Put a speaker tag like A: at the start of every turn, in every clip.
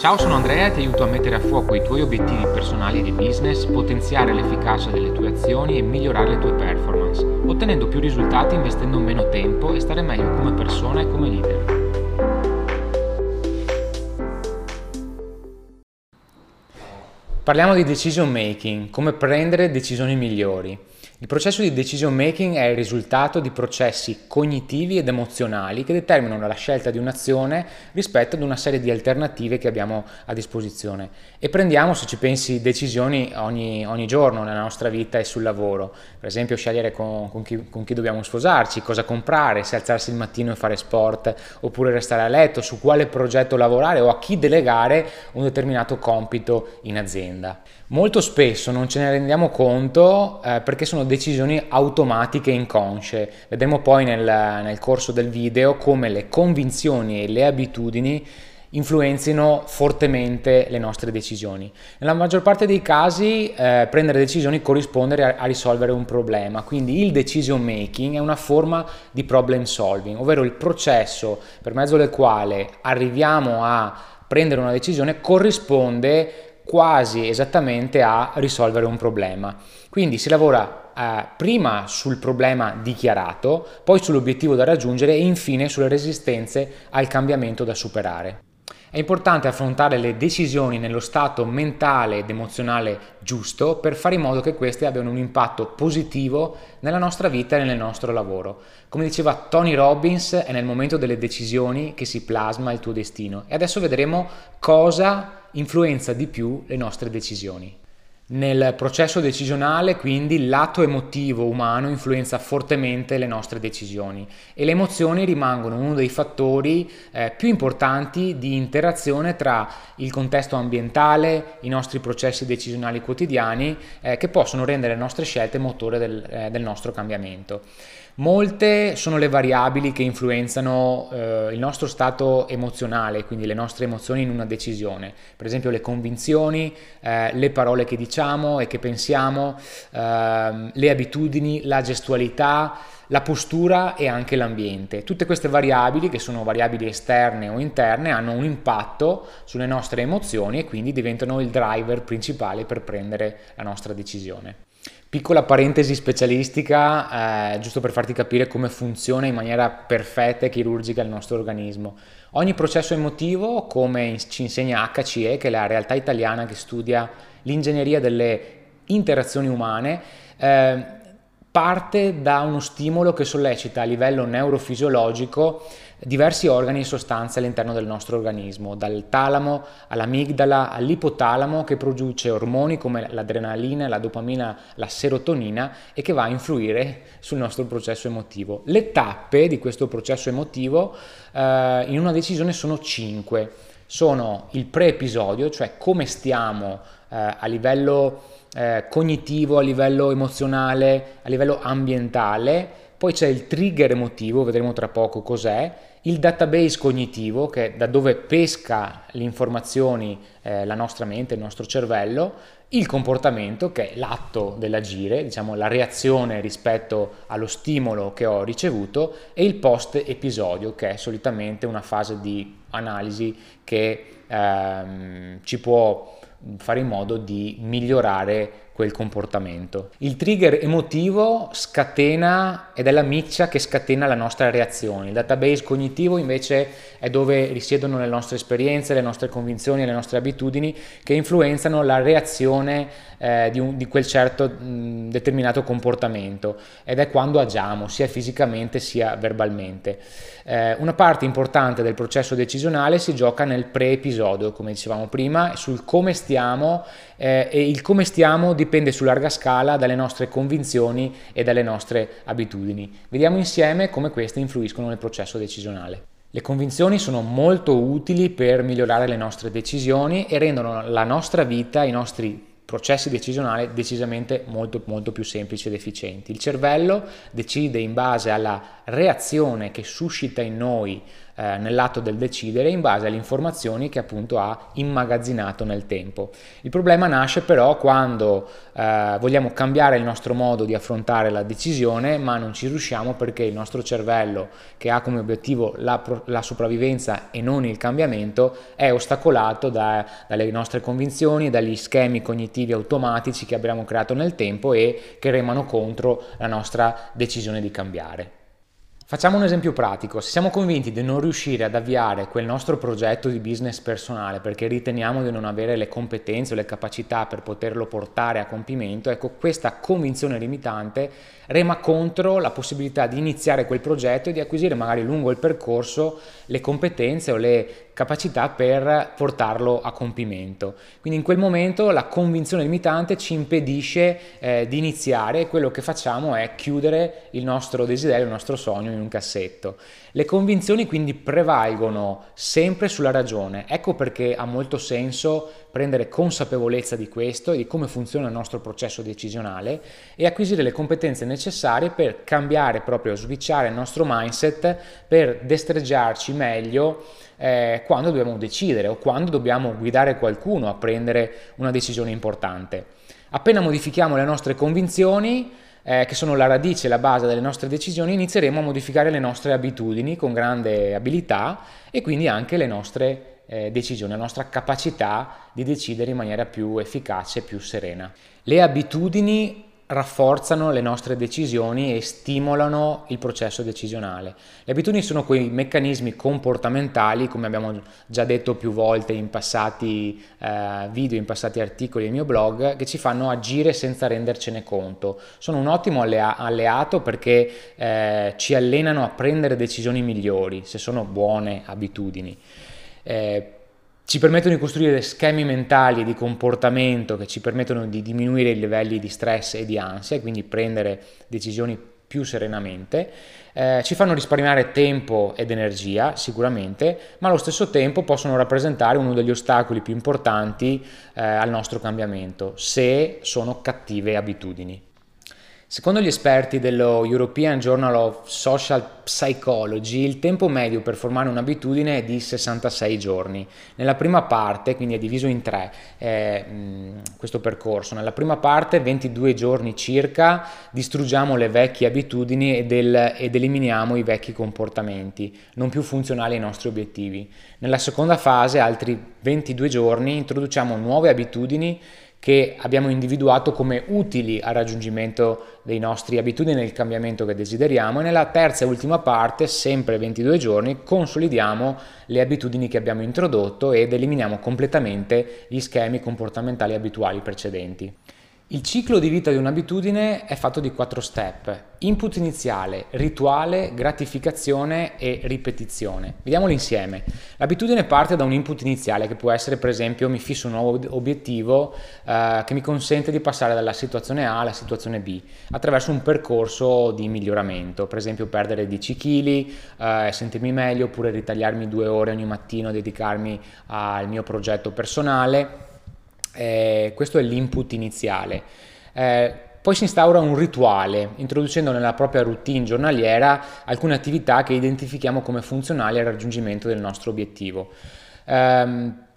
A: Ciao, sono Andrea e ti aiuto a mettere a fuoco i tuoi obiettivi personali di business, potenziare l'efficacia delle tue azioni e migliorare le tue performance, ottenendo più risultati investendo meno tempo e stare meglio come persona e come leader. Parliamo di decision making, come prendere decisioni migliori. Il processo di decision making è il risultato di processi cognitivi ed emozionali che determinano la scelta di un'azione rispetto ad una serie di alternative che abbiamo a disposizione e prendiamo, se ci pensi, decisioni ogni, ogni giorno nella nostra vita e sul lavoro. Per esempio scegliere con, con, chi, con chi dobbiamo sposarci, cosa comprare, se alzarsi il mattino e fare sport oppure restare a letto, su quale progetto lavorare o a chi delegare un determinato compito in azienda. Molto spesso non ce ne rendiamo conto eh, perché sono decisioni automatiche e inconsce. Vedremo poi nel, nel corso del video come le convinzioni e le abitudini influenzino fortemente le nostre decisioni. Nella maggior parte dei casi eh, prendere decisioni corrisponde a, a, risolvere un problema, quindi il decision making è una forma di problem solving, ovvero il processo per mezzo del quale arriviamo a prendere una decisione corrisponde quasi esattamente a risolvere un problema. Quindi si lavora eh, prima sul problema dichiarato, poi sull'obiettivo da raggiungere e infine sulle resistenze al cambiamento da superare. È importante affrontare le decisioni nello stato mentale ed emozionale giusto per fare in modo che queste abbiano un impatto positivo nella nostra vita e nel nostro lavoro. Come diceva Tony Robbins, è nel momento delle decisioni che si plasma il tuo destino. E adesso vedremo cosa influenza di più le nostre decisioni. Nel processo decisionale, quindi, il lato emotivo umano influenza fortemente le nostre decisioni e le emozioni rimangono uno dei fattori eh, più importanti di interazione tra il contesto ambientale, i nostri processi decisionali quotidiani, eh, che possono rendere le nostre scelte motore del, eh, del nostro cambiamento. Molte sono le variabili che influenzano eh, il nostro stato emozionale, quindi le nostre emozioni in una decisione, per esempio le convinzioni, eh, le parole che diciamo e che pensiamo, eh, le abitudini, la gestualità, la postura e anche l'ambiente. Tutte queste variabili, che sono variabili esterne o interne, hanno un impatto sulle nostre emozioni e quindi diventano il driver principale per prendere la nostra decisione. Piccola parentesi specialistica, eh, giusto per farti capire come funziona in maniera perfetta e chirurgica il nostro organismo. Ogni processo emotivo, come ci insegna HCE, che è la realtà italiana che studia l'ingegneria delle interazioni umane, eh, parte da uno stimolo che sollecita a livello neurofisiologico diversi organi e sostanze all'interno del nostro organismo, dal talamo all'amigdala all'ipotalamo che produce ormoni come l'adrenalina, la dopamina, la serotonina e che va a influire sul nostro processo emotivo. Le tappe di questo processo emotivo eh, in una decisione sono cinque. Sono il pre-episodio, cioè come stiamo eh, a livello eh, cognitivo, a livello emozionale, a livello ambientale, poi c'è il trigger emotivo, vedremo tra poco cos'è, il database cognitivo, che è da dove pesca le informazioni eh, la nostra mente, il nostro cervello, il comportamento, che è l'atto dell'agire, diciamo la reazione rispetto allo stimolo che ho ricevuto, e il post episodio, che è solitamente una fase di analisi che ehm, ci può fare in modo di migliorare quel comportamento. Il trigger emotivo scatena ed è la miccia che scatena la nostra reazione. Il database cognitivo invece è dove risiedono le nostre esperienze, le nostre convinzioni le nostre abitudini che influenzano la reazione eh, di, un, di, quel certo mh, determinato comportamento ed è quando agiamo sia fisicamente sia verbalmente. Eh, una parte importante del processo decisionale si gioca nel pre-episodio, come dicevamo prima, sul come stiamo eh, e il come stiamo dipende su larga scala dalle nostre convinzioni e dalle nostre abitudini. Vediamo insieme come queste influiscono nel processo decisionale. Le convinzioni sono molto utili per migliorare le nostre decisioni e rendono la nostra vita, i nostri processi decisionali decisamente molto, molto più semplici ed efficienti. Il cervello decide in base alla reazione che suscita in noi eh, nell'atto del decidere in base alle informazioni che appunto ha immagazzinato nel tempo. Il problema nasce però quando eh, vogliamo cambiare il nostro modo di affrontare la decisione ma non ci riusciamo perché il nostro cervello che ha come obiettivo la, la sopravvivenza e non il cambiamento è ostacolato da, dalle nostre convinzioni, dagli schemi cognitivi automatici che abbiamo creato nel tempo e che remano contro la nostra decisione di cambiare. Facciamo un esempio pratico, se siamo convinti di non riuscire ad avviare quel nostro progetto di business personale perché riteniamo di non avere le competenze o le capacità per poterlo portare a compimento, ecco questa convinzione limitante rema contro la possibilità di iniziare quel progetto e di acquisire magari lungo il percorso le competenze o le capacità per portarlo a compimento. Quindi in quel momento la convinzione limitante ci impedisce eh, di iniziare e quello che facciamo è chiudere il nostro desiderio, il nostro sogno in un cassetto. Le convinzioni quindi prevalgono sempre sulla ragione, ecco perché ha molto senso prendere consapevolezza di questo e di come funziona il nostro processo decisionale e acquisire le competenze necessarie per cambiare proprio, switchare il nostro mindset per destreggiarci meglio eh, quando dobbiamo decidere o quando dobbiamo guidare qualcuno a prendere una decisione importante. Appena modifichiamo le nostre convinzioni, eh, che sono la radice e la base delle nostre decisioni, inizieremo a modificare le nostre abitudini con grande abilità e quindi anche le nostre eh, decisioni, la nostra capacità di decidere in maniera più efficace e più serena. Le abitudini rafforzano le nostre decisioni e stimolano il processo decisionale. Le abitudini sono quei meccanismi comportamentali, come abbiamo già detto più volte in passati eh, video, in passati articoli del mio blog, che ci fanno agire senza rendercene conto. Sono un ottimo allea- alleato perché eh, ci allenano a prendere decisioni migliori, se sono buone abitudini. Eh, ci permettono di costruire schemi mentali di comportamento che ci permettono di diminuire i livelli di stress e di ansia e quindi prendere decisioni più serenamente, eh, ci fanno risparmiare tempo ed energia sicuramente, ma allo stesso tempo possono rappresentare uno degli ostacoli più importanti eh, al nostro cambiamento, se sono cattive abitudini. Secondo gli esperti dello European Journal of Social Psychology, il tempo medio per formare un'abitudine è di 66 giorni. Nella prima parte, quindi è diviso in tre eh, questo percorso, nella prima parte 22 giorni circa distruggiamo le vecchie abitudini ed, el- ed eliminiamo i vecchi comportamenti non più funzionali ai nostri obiettivi. Nella seconda fase, altri 22 giorni, introduciamo nuove abitudini che abbiamo individuato come utili al raggiungimento dei nostri abitudini nel cambiamento che desideriamo e nella terza e ultima parte, sempre 22 giorni, consolidiamo le abitudini che abbiamo introdotto ed eliminiamo completamente gli schemi comportamentali abituali precedenti. Il ciclo di vita di un'abitudine è fatto di quattro step. Input iniziale, rituale, gratificazione e ripetizione. Vediamoli insieme. L'abitudine parte da un input iniziale che può essere per esempio mi fisso un nuovo obiettivo eh, che mi consente di passare dalla situazione A alla situazione B attraverso un percorso di miglioramento, per esempio perdere 10 kg, eh, sentirmi meglio oppure ritagliarmi due ore ogni mattino dedicarmi al mio progetto personale eh, questo è l'input iniziale. Eh, poi si instaura un rituale, introducendo nella propria routine giornaliera alcune attività che identifichiamo come funzionali al raggiungimento del nostro obiettivo. Eh,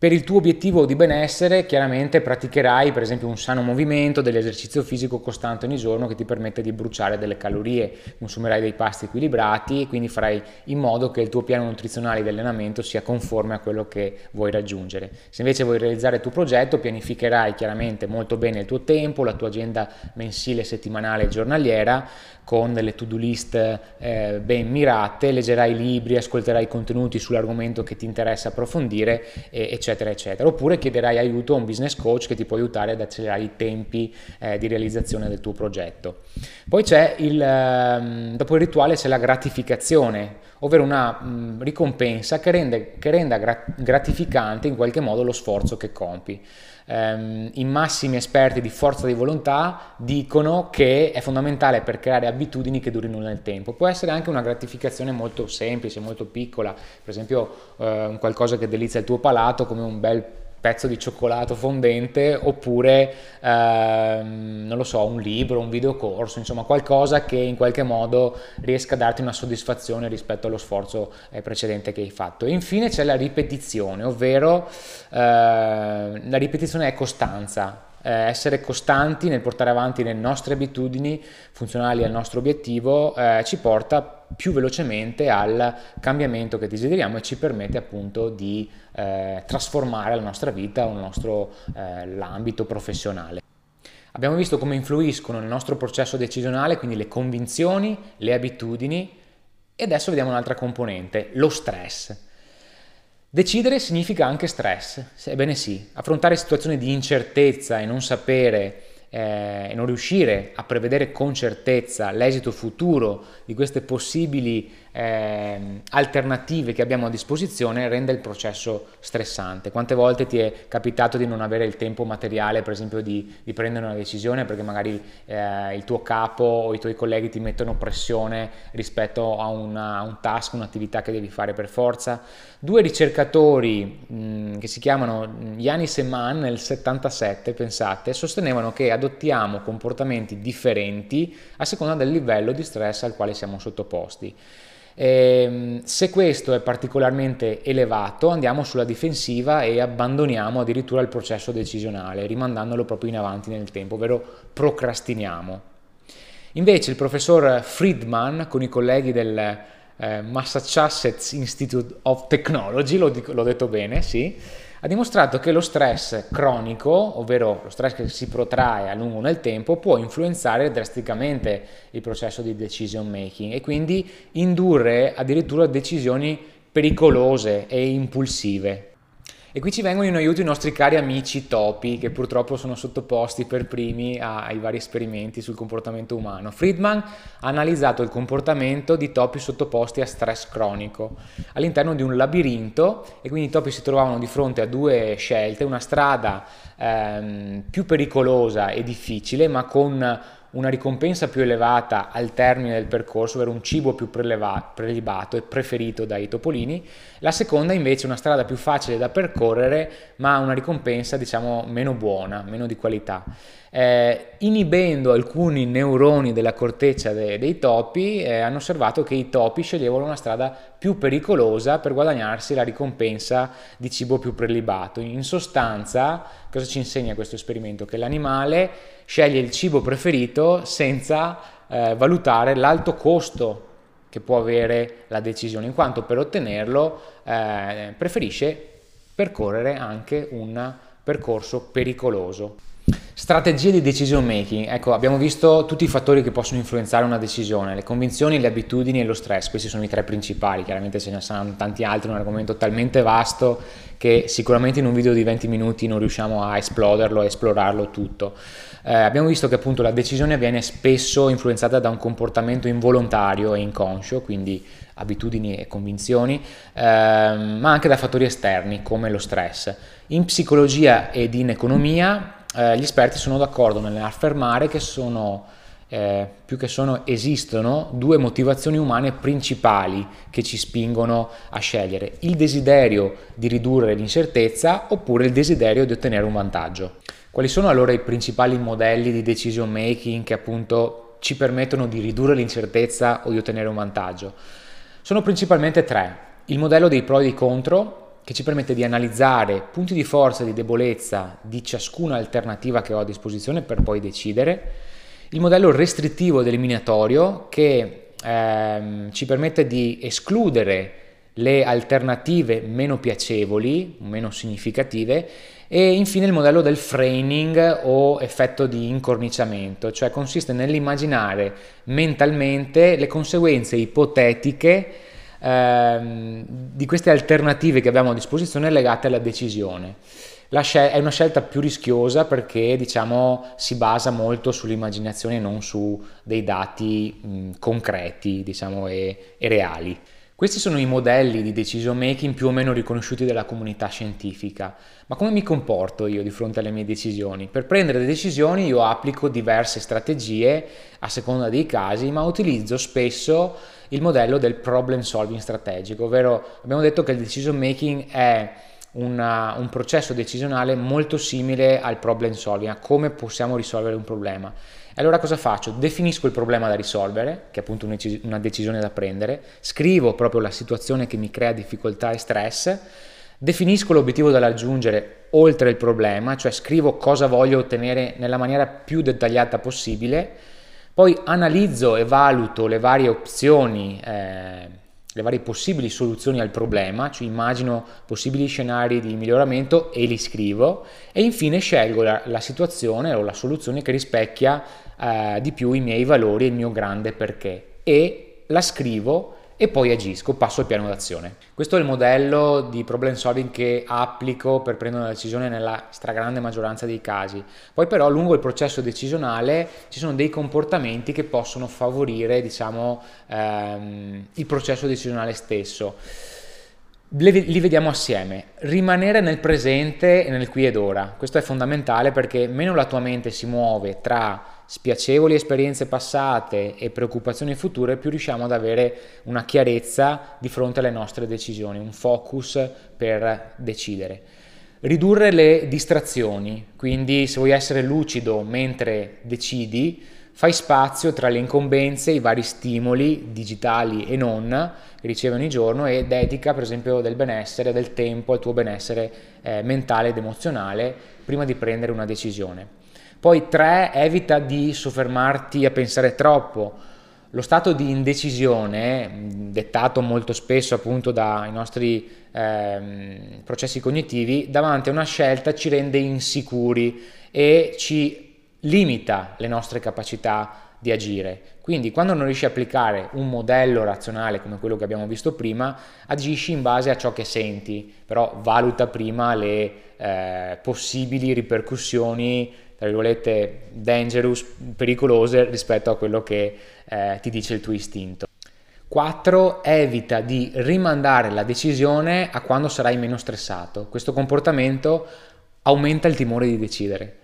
A: per il tuo obiettivo di benessere chiaramente praticherai per esempio un sano movimento, dell'esercizio fisico costante ogni giorno che ti permette di bruciare delle calorie, consumerai dei pasti equilibrati e quindi farai in modo che il tuo piano nutrizionale di allenamento sia conforme a quello che vuoi raggiungere. Se invece vuoi realizzare il tuo progetto pianificherai chiaramente molto bene il tuo tempo, la tua agenda mensile, settimanale e giornaliera con delle to-do list eh, ben mirate, leggerai libri, ascolterai contenuti sull'argomento che ti interessa approfondire, eccetera eccetera, eccetera. Oppure chiederai aiuto a un business coach che ti può aiutare ad accelerare i tempi eh, di realizzazione del tuo progetto. Poi c'è il, eh, dopo il rituale c'è la gratificazione, ovvero una mh, ricompensa che, rende, che renda gratificante in qualche modo lo sforzo che compi ehm, i massimi esperti di forza di volontà dicono che è fondamentale per creare abitudini che durino nel tempo. Può essere anche una gratificazione molto semplice, molto piccola, per esempio eh, qualcosa che delizia il tuo palato come un bel pezzo di cioccolato fondente oppure, ehm, non lo so, un libro, un videocorso, insomma qualcosa che in qualche modo riesca a darti una soddisfazione rispetto allo sforzo eh, precedente che hai fatto. E infine c'è la ripetizione, ovvero eh, la ripetizione è costanza, eh, essere costanti nel portare avanti le nostre abitudini funzionali al nostro obiettivo eh, ci porta più velocemente al cambiamento che desideriamo e ci permette appunto di eh, trasformare la nostra vita il nostro eh, l'ambito professionale. Abbiamo visto come influiscono nel nostro processo decisionale, quindi le convinzioni, le abitudini e adesso vediamo un'altra componente, lo stress. Decidere significa anche stress, ebbene sì, affrontare situazioni di incertezza e non sapere eh, non riuscire a prevedere con certezza l'esito futuro di queste possibili eh, alternative che abbiamo a disposizione rende il processo stressante. Quante volte ti è capitato di non avere il tempo materiale, per esempio, di, di prendere una decisione perché magari eh, il tuo capo o i tuoi colleghi ti mettono pressione rispetto a, una, a un task, un'attività che devi fare per forza? Due ricercatori mh, che si chiamano Yanis e Mann nel 77, pensate, sostenevano che adottiamo comportamenti differenti a seconda del livello di stress al quale siamo sottoposti. E, ehm, se questo è particolarmente elevato andiamo sulla difensiva e abbandoniamo addirittura il processo decisionale, rimandandolo proprio in avanti nel tempo, ovvero procrastiniamo. Invece il professor Friedman con i colleghi del eh, Massachusetts Institute of Technology, l'ho, l'ho detto bene, sì, ha dimostrato che lo stress cronico, ovvero lo stress che si protrae a lungo nel tempo, può influenzare drasticamente il processo di decision making e quindi indurre addirittura decisioni pericolose e impulsive. E qui ci vengono in aiuto i nostri cari amici topi, che purtroppo sono sottoposti per primi ai vari esperimenti sul comportamento umano. Friedman ha analizzato il comportamento di topi sottoposti a stress cronico all'interno di un labirinto e quindi i topi si trovavano di fronte a due scelte, una strada ehm, più pericolosa e difficile, ma con una ricompensa più elevata al termine del percorso, ovvero un cibo più prelibato e preferito dai topolini, la seconda invece una strada più facile da percorrere ma una ricompensa diciamo meno buona, meno di qualità eh, inibendo alcuni neuroni della corteccia de- dei topi, eh, hanno osservato che i topi sceglievano una strada più pericolosa per guadagnarsi la ricompensa di cibo più prelibato. In sostanza, cosa ci insegna questo esperimento? Che l'animale sceglie il cibo preferito senza eh, valutare l'alto costo che può avere la decisione, in quanto per ottenerlo eh, preferisce percorrere anche un percorso pericoloso. Strategie di decision making. Ecco, abbiamo visto tutti i fattori che possono influenzare una decisione, le convinzioni, le abitudini e lo stress. Questi sono i tre principali, chiaramente ce ne saranno tanti altri, è un argomento talmente vasto che sicuramente in un video di 20 minuti non riusciamo a esploderlo, a esplorarlo tutto. Eh, abbiamo visto che appunto la decisione viene spesso influenzata da un comportamento involontario e inconscio, quindi abitudini e convinzioni, ehm, ma anche da fattori esterni come lo stress. In psicologia ed in economia eh, gli esperti sono d'accordo nell'affermare che sono, eh, più che sono, esistono due motivazioni umane principali che ci spingono a scegliere, il desiderio di ridurre l'incertezza oppure il desiderio di ottenere un vantaggio. Quali sono allora i principali modelli di decision making che appunto ci permettono di ridurre l'incertezza o di ottenere un vantaggio? Sono principalmente tre. Il modello dei pro e dei contro, che ci permette di analizzare punti di forza e di debolezza di ciascuna alternativa che ho a disposizione per poi decidere, il modello restrittivo ed eliminatorio che ehm, ci permette di escludere le alternative meno piacevoli, meno significative e infine il modello del framing o effetto di incorniciamento, cioè consiste nell'immaginare mentalmente le conseguenze ipotetiche ehm, di queste alternative che abbiamo a disposizione legate alla decisione. Scel- è una scelta più rischiosa perché diciamo, si basa molto sull'immaginazione e non su dei dati mh, concreti diciamo, e, e reali. Questi sono i modelli di decision making più o meno riconosciuti dalla comunità scientifica. Ma come mi comporto io di fronte alle mie decisioni? Per prendere decisioni io applico diverse strategie a seconda dei casi, ma utilizzo spesso il modello del problem solving strategico, ovvero abbiamo detto che il decision making è una, un processo decisionale molto simile al problem solving, a come possiamo risolvere un problema. Allora cosa faccio? Definisco il problema da risolvere, che è appunto una decisione da prendere, scrivo proprio la situazione che mi crea difficoltà e stress, definisco l'obiettivo da raggiungere oltre il problema, cioè scrivo cosa voglio ottenere nella maniera più dettagliata possibile, poi analizzo e valuto le varie opzioni. Eh, le varie possibili soluzioni al problema, cioè immagino possibili scenari di miglioramento e li scrivo e infine scelgo la, la situazione o la soluzione che rispecchia eh, di più i miei valori e il mio grande perché e la scrivo e poi agisco, passo al piano d'azione. Questo è il modello di problem solving che applico per prendere una decisione nella stragrande maggioranza dei casi. Poi però lungo il processo decisionale ci sono dei comportamenti che possono favorire diciamo, ehm, il processo decisionale stesso. Li vediamo assieme. Rimanere nel presente e nel qui ed ora. Questo è fondamentale perché meno la tua mente si muove tra spiacevoli esperienze passate e preoccupazioni future, più riusciamo ad avere una chiarezza di fronte alle nostre decisioni, un focus per decidere. Ridurre le distrazioni, quindi se vuoi essere lucido mentre decidi, fai spazio tra le incombenze, i vari stimoli digitali e non che ricevi ogni giorno e dedica per esempio del benessere, del tempo al tuo benessere eh, mentale ed emozionale prima di prendere una decisione. Poi tre, evita di soffermarti a pensare troppo. Lo stato di indecisione, dettato molto spesso appunto dai nostri eh, processi cognitivi, davanti a una scelta ci rende insicuri e ci limita le nostre capacità di agire. Quindi quando non riesci a applicare un modello razionale come quello che abbiamo visto prima, agisci in base a ciò che senti, però valuta prima le eh, possibili ripercussioni tra virgolette, dangerous, pericolose rispetto a quello che eh, ti dice il tuo istinto. 4. Evita di rimandare la decisione a quando sarai meno stressato. Questo comportamento aumenta il timore di decidere.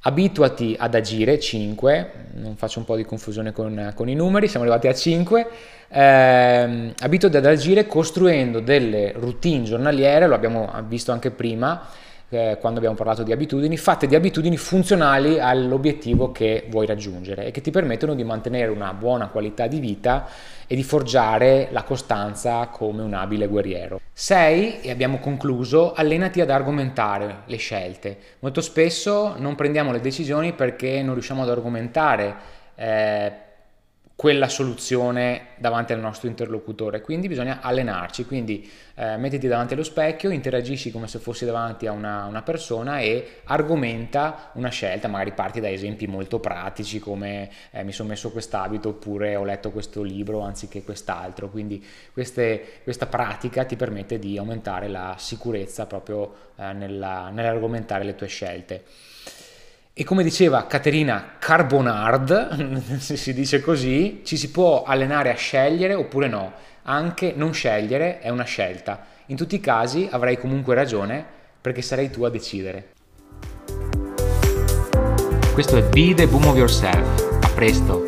A: Abituati ad agire, 5, non faccio un po' di confusione con, con i numeri, siamo arrivati a 5, eh, abituati ad agire costruendo delle routine giornaliere, lo abbiamo visto anche prima, eh, quando abbiamo parlato di abitudini, fatte di abitudini funzionali all'obiettivo che vuoi raggiungere e che ti permettono di mantenere una buona qualità di vita e di forgiare la costanza come un abile guerriero. 6. E abbiamo concluso, allenati ad argomentare le scelte. Molto spesso non prendiamo le decisioni perché non riusciamo ad argomentare eh, quella soluzione davanti al nostro interlocutore. Quindi bisogna allenarci, quindi eh, mettiti davanti allo specchio, interagisci come se fossi davanti a una, una, persona e argomenta una scelta, magari parti da esempi molto pratici come eh, mi sono messo quest'abito oppure ho letto questo libro anziché quest'altro. Quindi queste, questa pratica ti permette di aumentare la sicurezza proprio eh, nella, nell'argomentare le tue scelte. E come diceva Caterina Carbonard, se si dice così, ci si può allenare a scegliere oppure no. Anche non scegliere è una scelta. In tutti i casi avrai comunque ragione perché sarai tu a decidere. Questo è Be the Boom of Yourself. A presto!